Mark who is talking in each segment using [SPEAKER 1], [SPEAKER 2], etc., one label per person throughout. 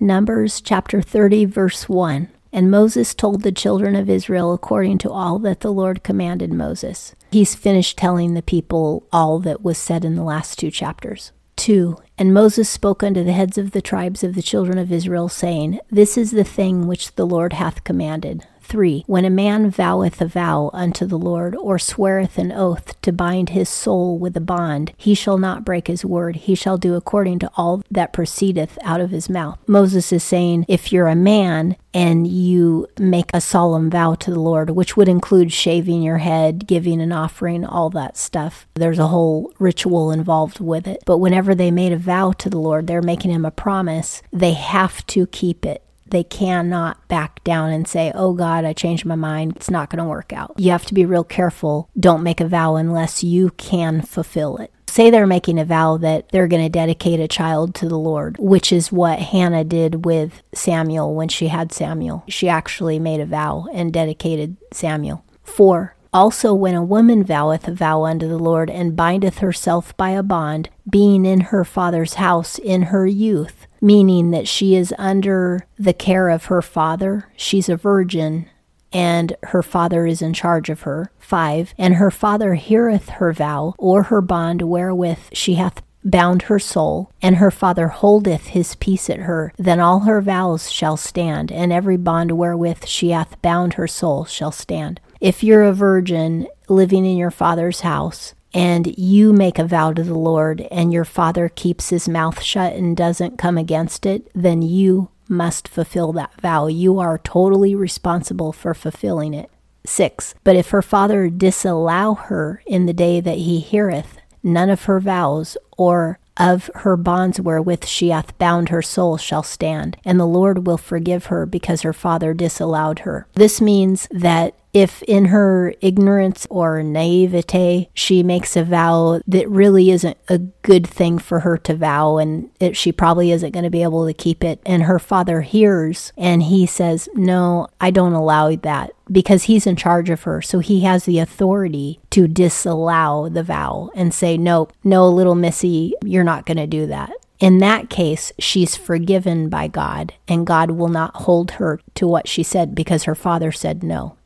[SPEAKER 1] Numbers chapter 30, verse 1. And Moses told the children of Israel according to all that the Lord commanded Moses. He's finished telling the people all that was said in the last two chapters. 2. And Moses spoke unto the heads of the tribes of the children of Israel, saying, This is the thing which the Lord hath commanded. 3 When a man voweth a vow unto the Lord, or sweareth an oath to bind his soul with a bond, he shall not break his word. He shall do according to all that proceedeth out of his mouth. Moses is saying, if you're a man and you make a solemn vow to the Lord, which would include shaving your head, giving an offering, all that stuff, there's a whole ritual involved with it. But whenever they made a vow to the Lord, they're making him a promise, they have to keep it. They cannot back down and say, oh God, I changed my mind. It's not going to work out. You have to be real careful. Don't make a vow unless you can fulfill it. Say they're making a vow that they're going to dedicate a child to the Lord, which is what Hannah did with Samuel when she had Samuel. She actually made a vow and dedicated Samuel. Four, also, when a woman voweth a vow unto the Lord, and bindeth herself by a bond, being in her father's house in her youth, meaning that she is under the care of her father, she's a virgin, and her father is in charge of her. Five, and her father heareth her vow, or her bond wherewith she hath bound her soul, and her father holdeth his peace at her, then all her vows shall stand, and every bond wherewith she hath bound her soul shall stand. If you're a virgin living in your father's house, and you make a vow to the Lord, and your father keeps his mouth shut and doesn't come against it, then you must fulfill that vow. You are totally responsible for fulfilling it. 6. But if her father disallow her in the day that he heareth none of her vows or of her bonds wherewith she hath bound her soul shall stand, and the Lord will forgive her because her father disallowed her. This means that if in her ignorance or naivete she makes a vow that really isn't a good thing for her to vow and it, she probably isn't going to be able to keep it. And her father hears and he says, No, I don't allow that because he's in charge of her. So he has the authority to disallow the vow and say, "No, no, little missy, you're not going to do that. In that case, she's forgiven by God, and God will not hold her to what she said because her father said no.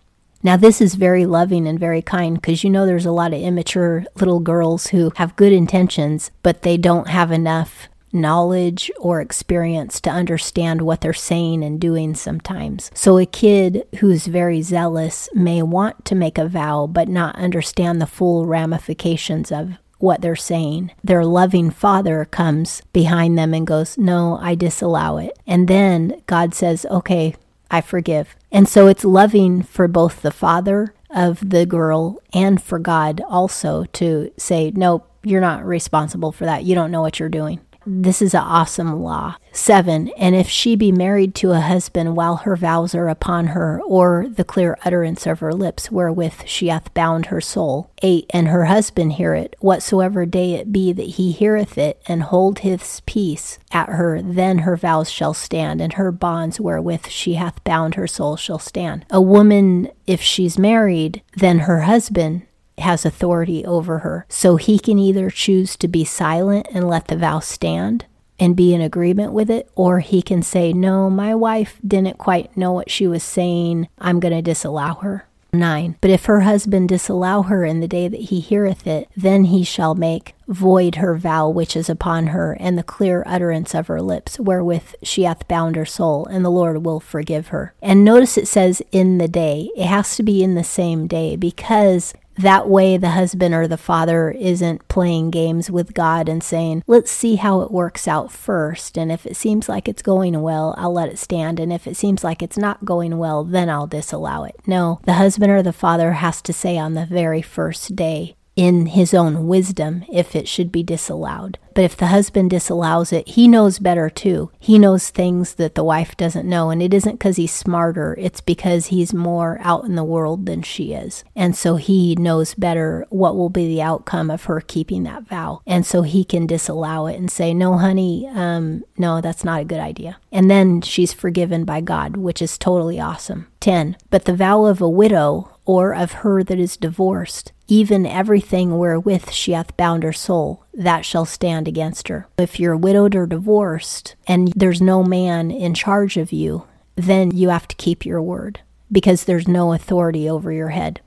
[SPEAKER 1] Now, this is very loving and very kind because you know there's a lot of immature little girls who have good intentions, but they don't have enough knowledge or experience to understand what they're saying and doing sometimes. So, a kid who's very zealous may want to make a vow but not understand the full ramifications of what they're saying. Their loving father comes behind them and goes, No, I disallow it. And then God says, Okay, I forgive. And so it's loving for both the father of the girl and for God also to say, Nope, you're not responsible for that. You don't know what you're doing. This is an awesome law. Seven, and if she be married to a husband while her vows are upon her, or the clear utterance of her lips wherewith she hath bound her soul. Eight, and her husband hear it, whatsoever day it be that he heareth it, and hold his peace at her, then her vows shall stand, and her bonds wherewith she hath bound her soul shall stand. A woman, if she's married, then her husband has authority over her. So he can either choose to be silent and let the vow stand and be in agreement with it, or he can say, No, my wife didn't quite know what she was saying. I'm going to disallow her. 9. But if her husband disallow her in the day that he heareth it, then he shall make void her vow which is upon her, and the clear utterance of her lips, wherewith she hath bound her soul, and the Lord will forgive her. And notice it says in the day. It has to be in the same day, because that way, the husband or the father isn't playing games with God and saying, let's see how it works out first. And if it seems like it's going well, I'll let it stand. And if it seems like it's not going well, then I'll disallow it. No, the husband or the father has to say on the very first day, in his own wisdom if it should be disallowed. But if the husband disallows it, he knows better too. He knows things that the wife doesn't know. And it isn't because he's smarter, it's because he's more out in the world than she is. And so he knows better what will be the outcome of her keeping that vow. And so he can disallow it and say, No, honey, um, no, that's not a good idea. And then she's forgiven by God, which is totally awesome. 10. But the vow of a widow or of her that is divorced even everything wherewith she hath bound her soul, that shall stand against her. If you're widowed or divorced, and there's no man in charge of you, then you have to keep your word, because there's no authority over your head.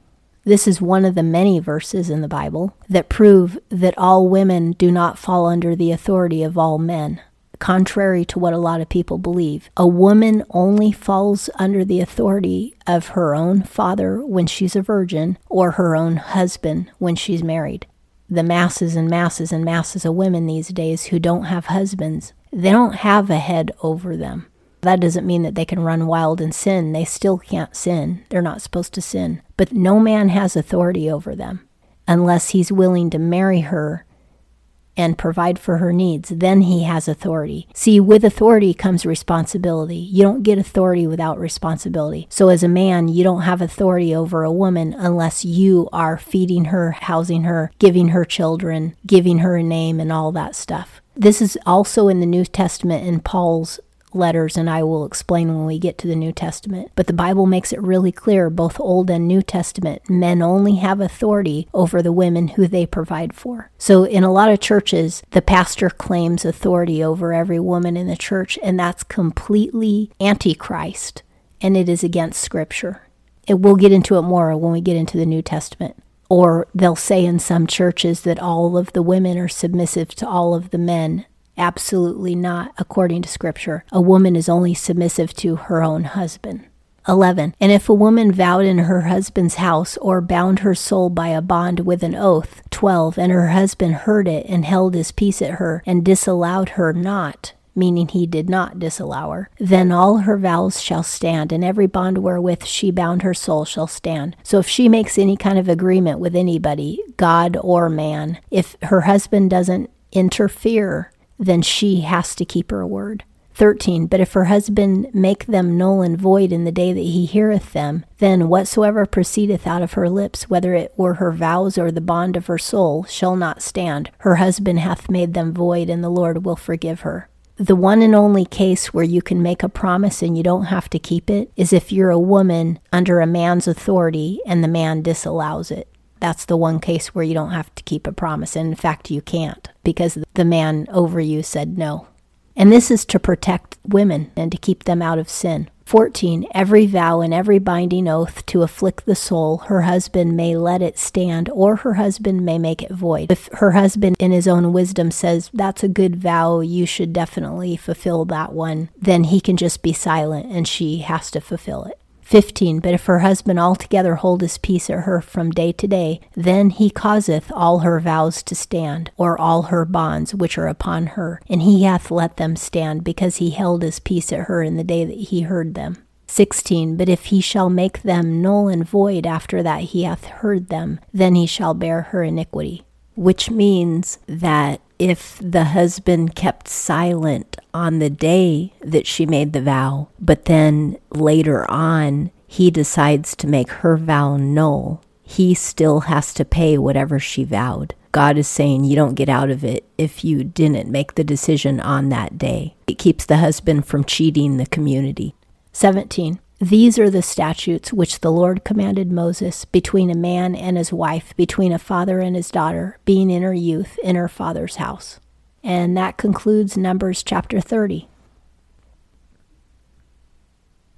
[SPEAKER 1] This is one of the many verses in the Bible that prove that all women do not fall under the authority of all men contrary to what a lot of people believe. A woman only falls under the authority of her own father when she's a virgin or her own husband when she's married. The masses and masses and masses of women these days who don't have husbands, they don't have a head over them. That doesn't mean that they can run wild and sin. They still can't sin. They're not supposed to sin. But no man has authority over them unless he's willing to marry her and provide for her needs, then he has authority. See, with authority comes responsibility. You don't get authority without responsibility. So, as a man, you don't have authority over a woman unless you are feeding her, housing her, giving her children, giving her a name, and all that stuff. This is also in the New Testament in Paul's letters, and I will explain when we get to the New Testament. But the Bible makes it really clear, both Old and New Testament, men only have authority over the women who they provide for. So in a lot of churches, the pastor claims authority over every woman in the church, and that's completely antichrist, and it is against Scripture. It, we'll get into it more when we get into the New Testament or they'll say in some churches that all of the women are submissive to all of the men. Absolutely not, according to Scripture. A woman is only submissive to her own husband. 11. And if a woman vowed in her husband's house or bound her soul by a bond with an oath, 12. And her husband heard it and held his peace at her and disallowed her not, meaning he did not disallow her, then all her vows shall stand, and every bond wherewith she bound her soul shall stand. So if she makes any kind of agreement with anybody, God or man, if her husband doesn't interfere, then she has to keep her word. 13. But if her husband make them null and void in the day that he heareth them, then whatsoever proceedeth out of her lips, whether it were her vows or the bond of her soul, shall not stand. Her husband hath made them void, and the Lord will forgive her. The one and only case where you can make a promise and you don't have to keep it is if you're a woman under a man's authority and the man disallows it. That's the one case where you don't have to keep a promise. And in fact, you can't because the man over you said no. And this is to protect women and to keep them out of sin. 14. Every vow and every binding oath to afflict the soul, her husband may let it stand, or her husband may make it void. If her husband, in his own wisdom, says, That's a good vow, you should definitely fulfill that one, then he can just be silent and she has to fulfill it. 15. But if her husband altogether hold his peace at her from day to day, then he causeth all her vows to stand, or all her bonds which are upon her, and he hath let them stand, because he held his peace at her in the day that he heard them. 16. But if he shall make them null and void after that he hath heard them, then he shall bear her iniquity. Which means that if the husband kept silent on the day that she made the vow, but then later on, he decides to make her vow null. He still has to pay whatever she vowed. God is saying you don't get out of it if you didn't make the decision on that day. It keeps the husband from cheating the community. 17. These are the statutes which the Lord commanded Moses between a man and his wife, between a father and his daughter, being in her youth in her father's house. And that concludes Numbers chapter 30.